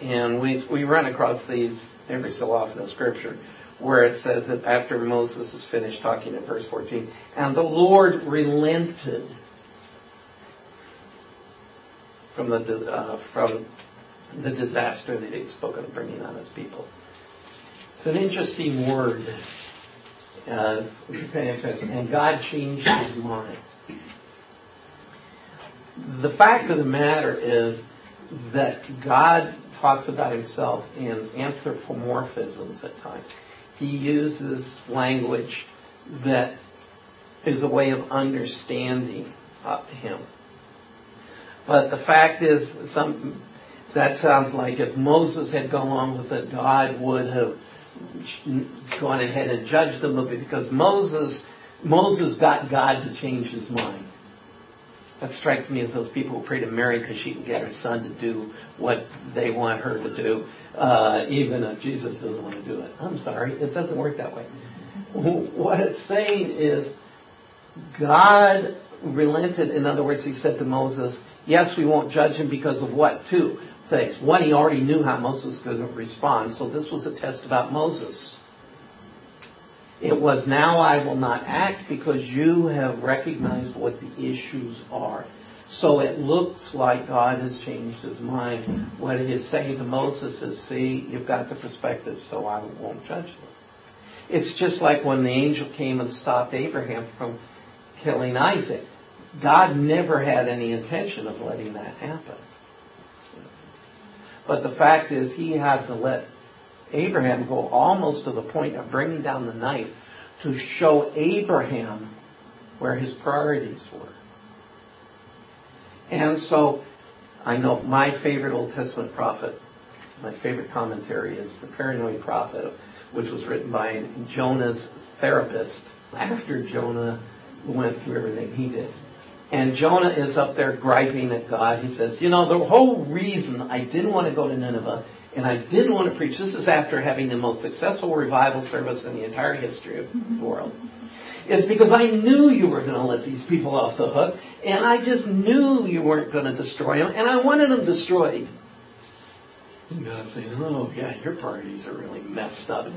And we, we run across these every so often in Scripture where it says that after Moses is finished talking in verse 14, and the Lord relented from the, uh, from the disaster that he'd spoken of bringing on his people. It's an interesting word. Uh, and God changed his mind. The fact of the matter is that God talks about himself in anthropomorphisms at times. He uses language that is a way of understanding uh, him. But the fact is, some that sounds like if Moses had gone along with it, God would have gone ahead and judged them because Moses, Moses got God to change his mind. That strikes me as those people who pray to Mary because she can get her son to do what they want her to do, uh, even if Jesus doesn't want to do it. I'm sorry, it doesn't work that way. [LAUGHS] What it's saying is God relented. In other words, he said to Moses, yes, we won't judge him because of what? Two things. One, he already knew how Moses could respond, so this was a test about Moses. It was now I will not act because you have recognized what the issues are. So it looks like God has changed his mind. What he is saying to Moses is, see, you've got the perspective, so I won't judge them. It's just like when the angel came and stopped Abraham from killing Isaac. God never had any intention of letting that happen. But the fact is, he had to let Abraham go almost to the point of bringing down the knife to show Abraham where his priorities were. And so, I know my favorite Old Testament prophet, my favorite commentary is the Paranoid Prophet, which was written by Jonah's therapist after Jonah went through everything he did. And Jonah is up there griping at God. He says, You know, the whole reason I didn't want to go to Nineveh and I didn't want to preach, this is after having the most successful revival service in the entire history of mm-hmm. the world, It's because I knew you were going to let these people off the hook, and I just knew you weren't going to destroy them, and I wanted them destroyed. And God saying, oh yeah, your priorities are really messed up. [LAUGHS]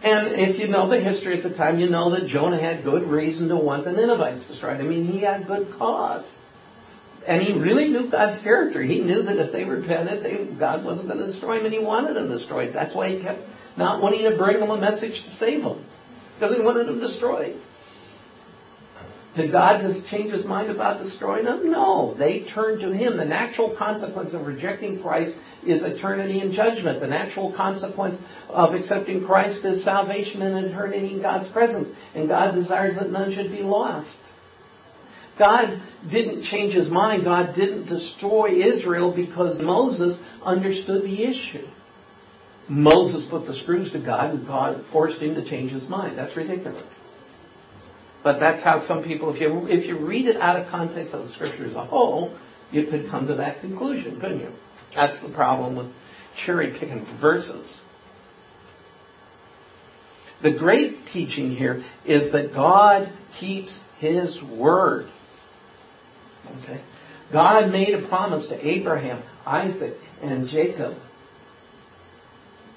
And if you know the history at the time, you know that Jonah had good reason to want the Ninevites destroyed. I mean, he had good cause. And he really knew God's character. He knew that if they repented, they, God wasn't going to destroy them, and he wanted them destroyed. That's why he kept not wanting to bring them a message to save them. Because he wanted them destroyed. Did God just change his mind about destroying them? No. They turned to him. The natural consequence of rejecting Christ is eternity and judgment. The natural consequence of accepting Christ is salvation and eternity in God's presence. And God desires that none should be lost. God didn't change his mind. God didn't destroy Israel because Moses understood the issue. Moses put the screws to God and God forced him to change his mind. That's ridiculous. But that's how some people, if you, if you read it out of context of the scripture as a whole, you could come to that conclusion, couldn't you? That's the problem with cherry picking verses. The great teaching here is that God keeps His word. Okay? God made a promise to Abraham, Isaac, and Jacob.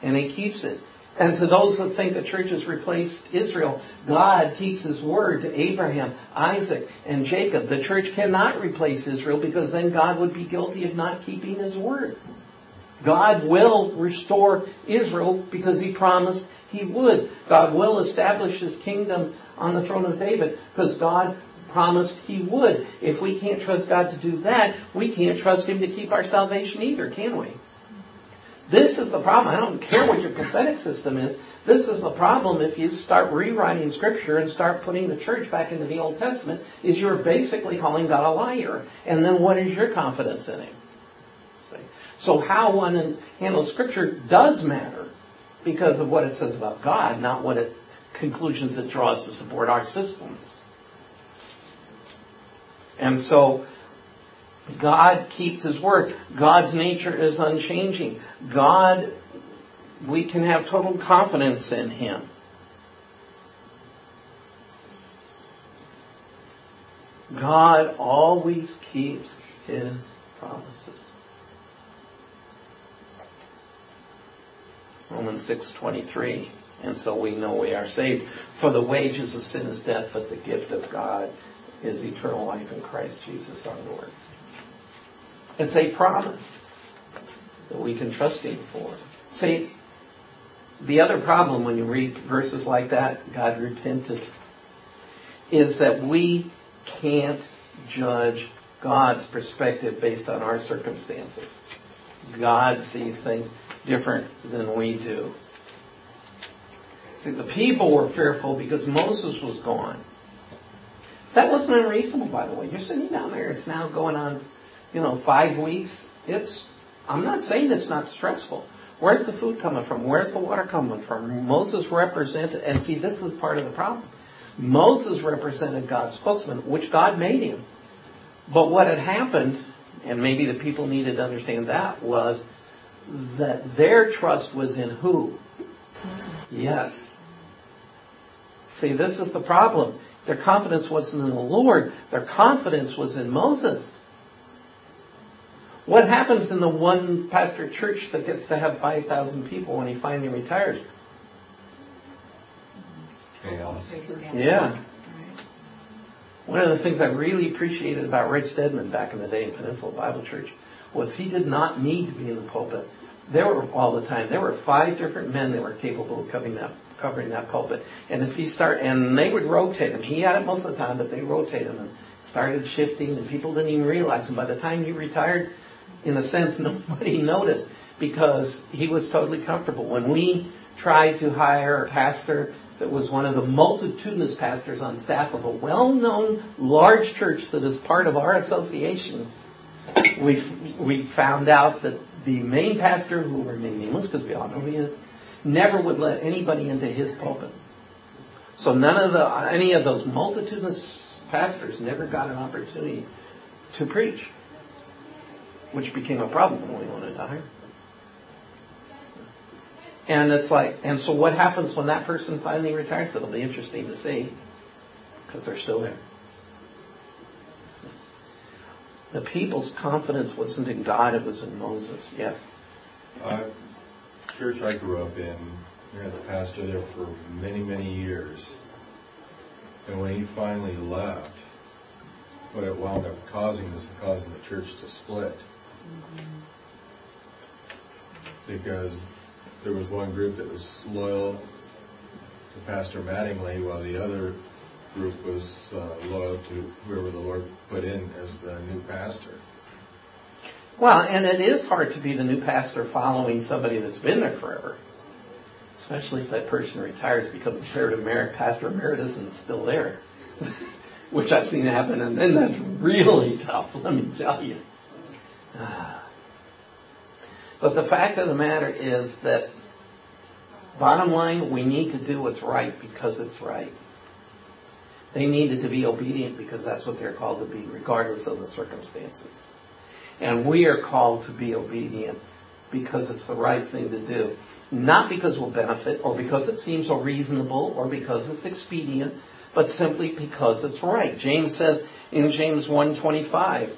And He keeps it. And to those that think the church has replaced Israel, God keeps His word to Abraham, Isaac, and Jacob. The church cannot replace Israel because then God would be guilty of not keeping His word. God will restore Israel because He promised He would. God will establish His kingdom on the throne of David because God promised He would. If we can't trust God to do that, we can't trust Him to keep our salvation either, can we? This is the problem. I don't care what your prophetic system is. This is the problem if you start rewriting scripture and start putting the church back into the Old Testament is you're basically calling God a liar. And then what is your confidence in him? So how one handles scripture does matter because of what it says about God, not what it conclusions it draws to support our systems. And so God keeps His word. God's nature is unchanging. God, we can have total confidence in Him. God always keeps His promises. Romans 6:23 and so we know we are saved for the wages of sin is death but the gift of God is eternal life in Christ Jesus our Lord. It's a promise that we can trust Him for. See, the other problem when you read verses like that, God repented, is that we can't judge God's perspective based on our circumstances. God sees things different than we do. See, the people were fearful because Moses was gone. That wasn't unreasonable, by the way. You're sitting down there, it's now going on you know, five weeks, it's, I'm not saying it's not stressful. Where's the food coming from? Where's the water coming from? Moses represented, and see, this is part of the problem. Moses represented God's spokesman, which God made him. But what had happened, and maybe the people needed to understand that, was that their trust was in who? Mm-hmm. Yes. See, this is the problem. Their confidence wasn't in the Lord. Their confidence was in Moses. What happens in the one pastor church that gets to have 5,000 people when he finally retires? Chaos. Yeah. One of the things I really appreciated about Ray Stedman back in the day in Peninsula Bible Church was he did not need to be in the pulpit. There were all the time. There were five different men that were capable of covering that covering that pulpit. And as he start and they would rotate him. He had it most of the time, but they rotated him and started shifting and people didn't even realize and by the time he retired, in a sense [LAUGHS] nobody noticed because he was totally comfortable. When we tried to hire a pastor that was one of the multitudinous pastors on staff of a well-known large church that is part of our association, we we found out that the main pastor, who remained nameless because we all know who he is, never would let anybody into his pulpit. So none of the any of those multitudinous pastors never got an opportunity to preach, which became a problem when we wanted to hire. And it's like, and so what happens when that person finally retires? It'll be interesting to see because they're still there. The people's confidence wasn't in God, it was in Moses. Yes. Uh, church I grew up in, we had the pastor there for many, many years. And when he finally left, what it wound up causing was causing the church to split. Because there was one group that was loyal to Pastor Mattingly, while the other group was uh, loyal to whoever the Lord put in as the new pastor. Well, and it is hard to be the new pastor following somebody that's been there forever. Especially if that person retires, becomes the emerit, pastor emeritus, and is still there. [LAUGHS] Which I've seen happen, and then that's really tough, let me tell you. [SIGHS] But the fact of the matter is that, bottom line, we need to do what's right because it's right. They needed to be obedient because that's what they're called to be, regardless of the circumstances. And we are called to be obedient because it's the right thing to do. Not because we'll benefit or because it seems reasonable or because it's expedient, but simply because it's right. James says in James 1.25,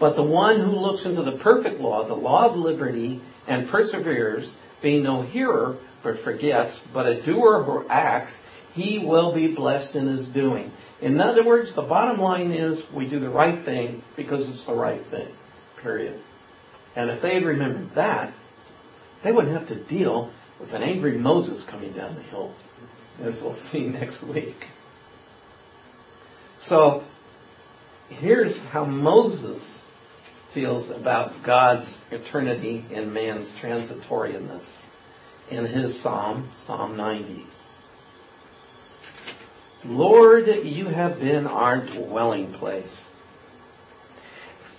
But the one who looks into the perfect law, the law of liberty, and perseveres, being no hearer, but forgets, but a doer who acts, he will be blessed in his doing. In other words, the bottom line is we do the right thing because it's the right thing. Period. And if they had remembered that, they wouldn't have to deal with an angry Moses coming down the hill, as we'll see [LAUGHS] next week. So, here's how Moses feels about God's eternity and man's transitoriness in his psalm, Psalm 90. Lord, you have been our dwelling place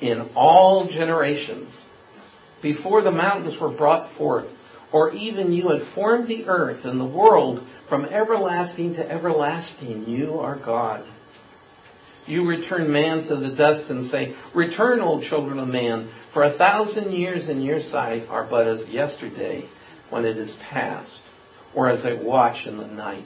in all generations. Before the mountains were brought forth, or even you had formed the earth and the world from everlasting to everlasting, you are God. You return man to the dust and say, Return, O children of man, for a thousand years in your sight are but as yesterday when it is past, or as a watch in the night.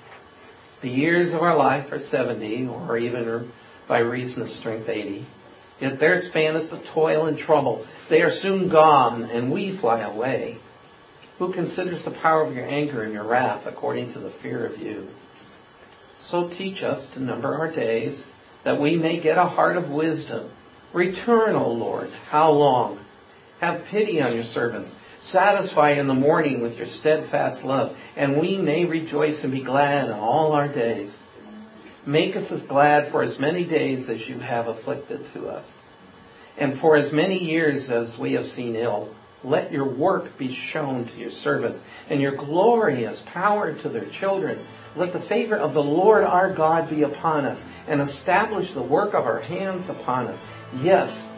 The years of our life are 70, or even by reason of strength 80. Yet their span is but toil and trouble. They are soon gone, and we fly away. Who considers the power of your anger and your wrath according to the fear of you? So teach us to number our days, that we may get a heart of wisdom. Return, O Lord, how long? Have pity on your servants. Satisfy in the morning with your steadfast love, and we may rejoice and be glad in all our days. Make us as glad for as many days as you have afflicted to us. And for as many years as we have seen ill, let your work be shown to your servants, and your glorious power to their children. Let the favor of the Lord our God be upon us, and establish the work of our hands upon us. Yes,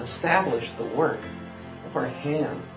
establish the work of our hands